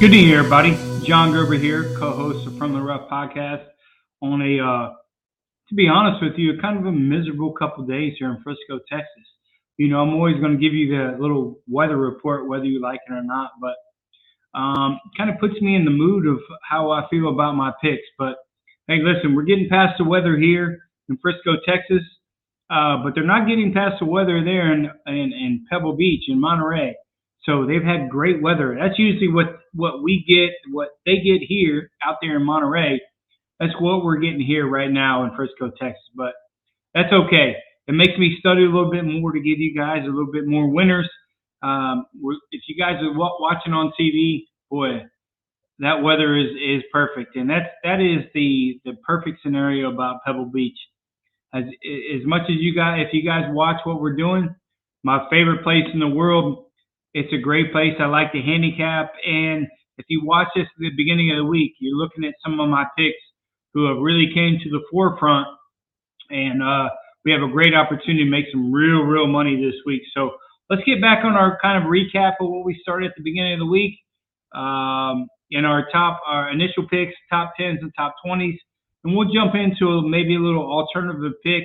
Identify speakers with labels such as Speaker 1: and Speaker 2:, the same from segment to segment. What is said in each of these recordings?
Speaker 1: Good evening, everybody. John Gerber here, co-host of From the Rough podcast. On a, uh, to be honest with you, kind of a miserable couple days here in Frisco, Texas. You know, I'm always going to give you the little weather report, whether you like it or not, but um, kind of puts me in the mood of how I feel about my picks. But hey, listen, we're getting past the weather here in Frisco, Texas, uh, but they're not getting past the weather there in, in, in Pebble Beach in Monterey. So they've had great weather. That's usually what what we get, what they get here out there in Monterey. That's what we're getting here right now in Frisco, Texas. But that's okay. It makes me study a little bit more to give you guys a little bit more winners. Um, if you guys are watching on TV, boy, that weather is is perfect, and that's that is the the perfect scenario about Pebble Beach. As as much as you guys, if you guys watch what we're doing, my favorite place in the world it's a great place. I like the handicap. And if you watch this at the beginning of the week, you're looking at some of my picks who have really came to the forefront. And uh, we have a great opportunity to make some real, real money this week. So let's get back on our kind of recap of what we started at the beginning of the week. Um, in our top, our initial picks, top 10s and top 20s. And we'll jump into maybe a little alternative pick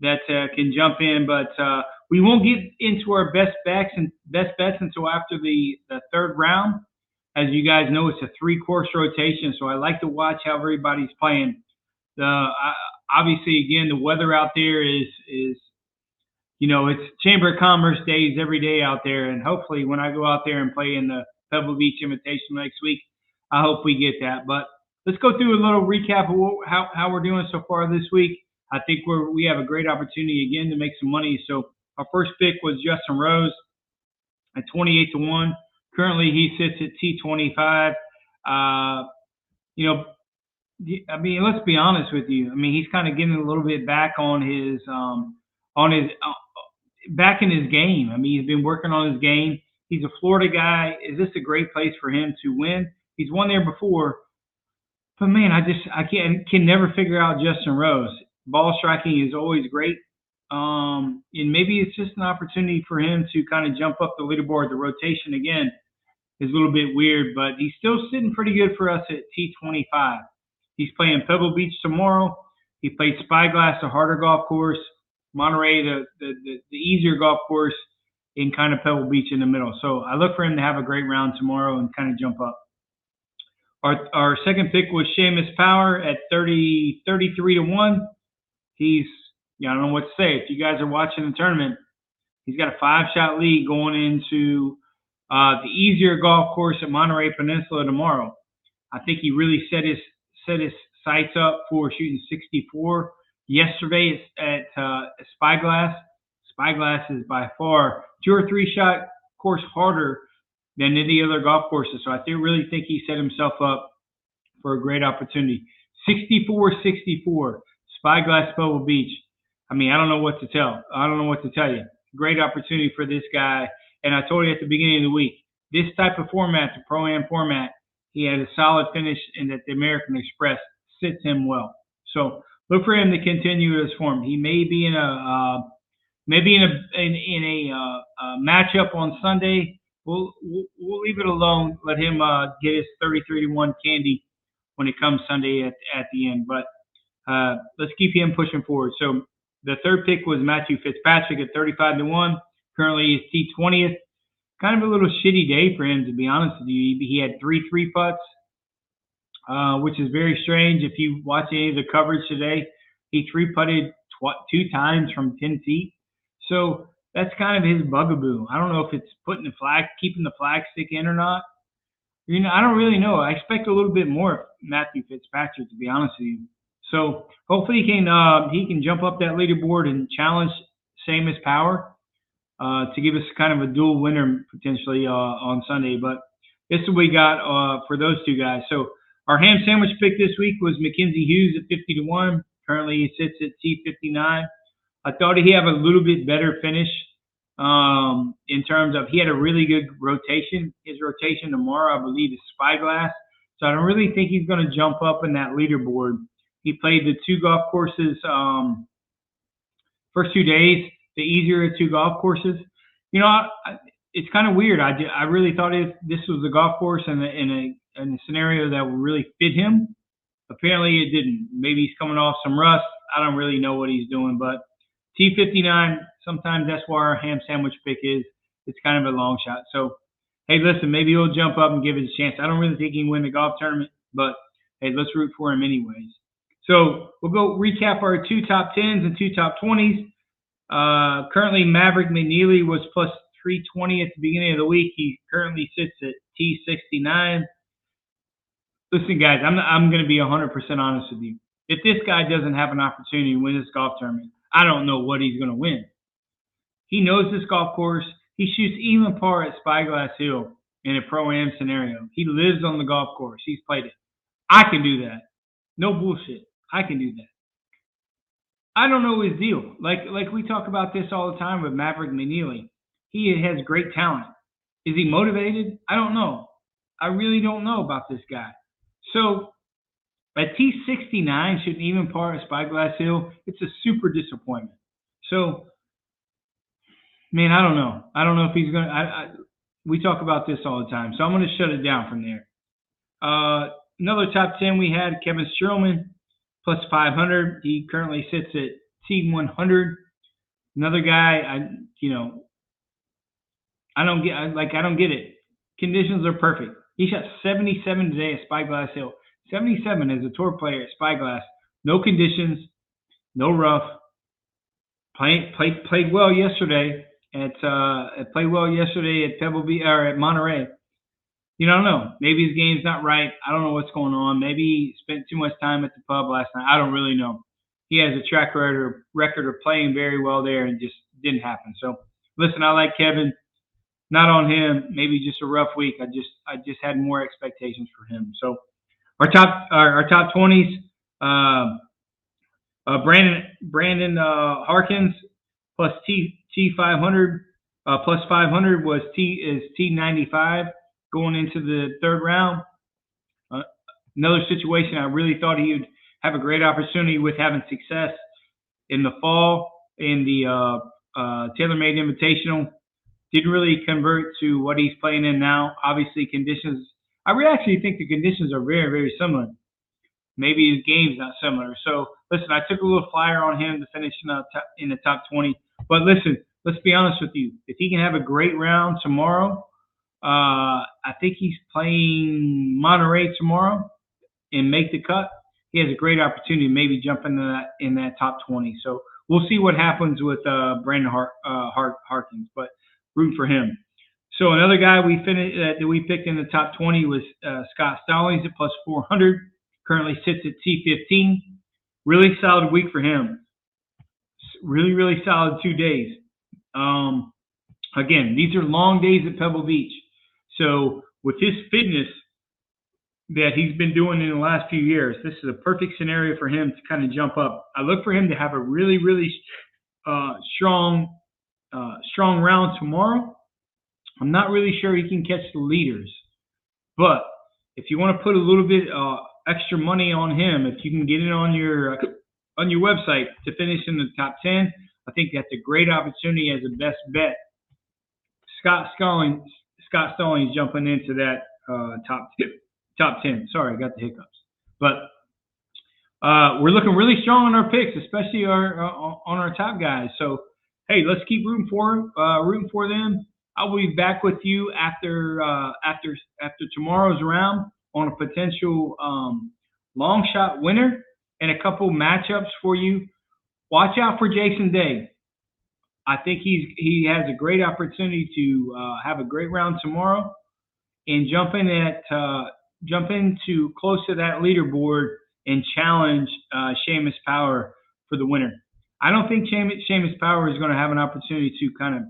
Speaker 1: that uh, can jump in. But uh, we won't get into our best bets and best bets until after the, the third round. As you guys know, it's a three course rotation, so I like to watch how everybody's playing. The uh, obviously again the weather out there is is you know it's Chamber of Commerce days every day out there, and hopefully when I go out there and play in the Pebble Beach Invitation next week, I hope we get that. But let's go through a little recap of what, how how we're doing so far this week. I think we're we have a great opportunity again to make some money. So our first pick was Justin Rose at 28 to 1. Currently, he sits at T25. Uh, you know, I mean, let's be honest with you. I mean, he's kind of getting a little bit back on his um, on his uh, back in his game. I mean, he's been working on his game. He's a Florida guy. Is this a great place for him to win? He's won there before, but man, I just I can can never figure out Justin Rose. Ball striking is always great. Um, and maybe it's just an opportunity for him to kind of jump up the leaderboard. The rotation again is a little bit weird, but he's still sitting pretty good for us at T25. He's playing Pebble Beach tomorrow. He played Spyglass, a harder golf course. Monterey, the, the, the, the easier golf course in kind of Pebble Beach in the middle. So I look for him to have a great round tomorrow and kind of jump up. Our, our second pick was Seamus Power at 30, 33 to 1. He's yeah, I don't know what to say. If you guys are watching the tournament, he's got a five shot lead going into uh, the easier golf course at Monterey Peninsula tomorrow. I think he really set his set his sights up for shooting 64 yesterday at uh, Spyglass. Spyglass is by far two or three shot course harder than any other golf courses. So I think, really think he set himself up for a great opportunity. 64-64, Spyglass Pebble Beach. I mean, I don't know what to tell. I don't know what to tell you. Great opportunity for this guy. And I told you at the beginning of the week, this type of format, the pro am format, he had a solid finish and that the American Express sits him well. So look for him to continue his form. He may be in a uh, maybe in a in, in a, uh, a matchup on Sunday. We'll, we'll, we'll leave it alone. Let him uh, get his 33 1 candy when it comes Sunday at at the end. But uh, let's keep him pushing forward. So the third pick was Matthew Fitzpatrick at 35 to 1. Currently he's T20th. Kind of a little shitty day for him, to be honest with you. He had three three putts, uh, which is very strange. If you watch any of the coverage today, he three putted tw- two times from 10 feet. So that's kind of his bugaboo. I don't know if it's putting the flag, keeping the flag stick in or not. You know, I don't really know. I expect a little bit more of Matthew Fitzpatrick, to be honest with you. So hopefully he can uh, he can jump up that leaderboard and challenge Seamus Power uh, to give us kind of a dual winner potentially uh, on Sunday. But this is what we got uh, for those two guys. So our ham sandwich pick this week was Mackenzie Hughes at 50 to one. Currently he sits at T59. I thought he had a little bit better finish um, in terms of he had a really good rotation. His rotation tomorrow, I believe, is Spyglass. So I don't really think he's going to jump up in that leaderboard. He played the two golf courses um, first two days, the easier of two golf courses. You know, I, it's kind of weird. I, I really thought this was a golf course in a, in a in a scenario that would really fit him. Apparently, it didn't. Maybe he's coming off some rust. I don't really know what he's doing, but T59. Sometimes that's where our ham sandwich pick is. It's kind of a long shot. So, hey, listen, maybe he'll jump up and give it a chance. I don't really think he can win the golf tournament, but hey, let's root for him anyways. So we'll go recap our two top tens and two top twenties. Uh, currently, Maverick McNealy was plus 320 at the beginning of the week. He currently sits at T69. Listen, guys, I'm I'm going to be 100% honest with you. If this guy doesn't have an opportunity to win this golf tournament, I don't know what he's going to win. He knows this golf course. He shoots even par at Spyglass Hill in a pro am scenario. He lives on the golf course. He's played it. I can do that. No bullshit. I can do that. I don't know his deal. Like like we talk about this all the time with Maverick McNealy. He has great talent. Is he motivated? I don't know. I really don't know about this guy. So at T69, shouldn't even par at Spyglass Hill. It's a super disappointment. So, man, I don't know. I don't know if he's gonna. I, I, we talk about this all the time, so I'm gonna shut it down from there. Uh, another top ten we had Kevin Streelman plus 500. He currently sits at T100. Another guy, I you know, I don't get like I don't get it. Conditions are perfect. He shot 77 today at Spyglass Hill. 77 as a tour player at Spyglass. No conditions, no rough. Played played played well yesterday at uh played well yesterday at Pebble Beach or at Monterey you don't know. Maybe his game's not right. I don't know what's going on. Maybe he spent too much time at the pub last night. I don't really know. He has a track record record of playing very well there and just didn't happen. So listen, I like Kevin. Not on him. Maybe just a rough week. I just I just had more expectations for him. So our top our, our top twenties. Uh, uh, Brandon Brandon uh, Harkins plus T T five hundred uh, plus five hundred was T is T ninety five going into the third round. Uh, another situation I really thought he would have a great opportunity with having success in the fall in the uh, uh, TaylorMade Invitational. Didn't really convert to what he's playing in now. Obviously, conditions. I really actually think the conditions are very, very similar. Maybe his game's not similar. So listen, I took a little flyer on him to finish in the top, in the top 20. But listen, let's be honest with you. If he can have a great round tomorrow, uh, I think he's playing Monterey tomorrow and make the cut. He has a great opportunity to maybe jump into that in that top 20. So we'll see what happens with uh, Brandon Hart, uh, Hart, Harkins, but root for him. So another guy we finished that we picked in the top 20 was uh, Scott Stallings at plus 400. Currently sits at T15. Really solid week for him. Really, really solid two days. Um, again, these are long days at Pebble Beach. So with his fitness that he's been doing in the last few years, this is a perfect scenario for him to kind of jump up. I look for him to have a really, really uh, strong, uh, strong round tomorrow. I'm not really sure he can catch the leaders, but if you want to put a little bit uh, extra money on him, if you can get it on your uh, on your website to finish in the top 10, I think that's a great opportunity as a best bet. Scott Stallings, Scott Stallings jumping into that uh, top top ten. Sorry, I got the hiccups. But uh, we're looking really strong on our picks, especially our uh, on our top guys. So hey, let's keep rooting for uh, rooting for them. I'll be back with you after uh, after after tomorrow's round on a potential um, long shot winner and a couple matchups for you. Watch out for Jason Day. I think he's he has a great opportunity to uh, have a great round tomorrow and jump in at uh, jump into close to that leaderboard and challenge uh, Seamus Power for the winner. I don't think Seamus, Seamus Power is going to have an opportunity to kind of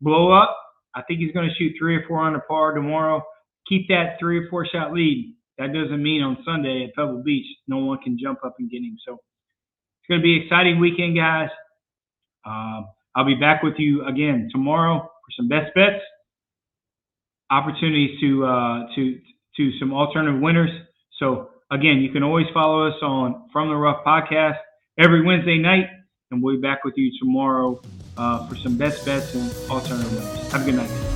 Speaker 1: blow up. I think he's going to shoot three or four under par tomorrow. Keep that three or four shot lead. That doesn't mean on Sunday at Pebble Beach no one can jump up and get him. So it's going to be an exciting weekend, guys. Uh, I'll be back with you again tomorrow for some best bets, opportunities to uh, to to some alternative winners. So again, you can always follow us on From the Rough podcast every Wednesday night, and we'll be back with you tomorrow uh, for some best bets and alternative winners. Have a good night.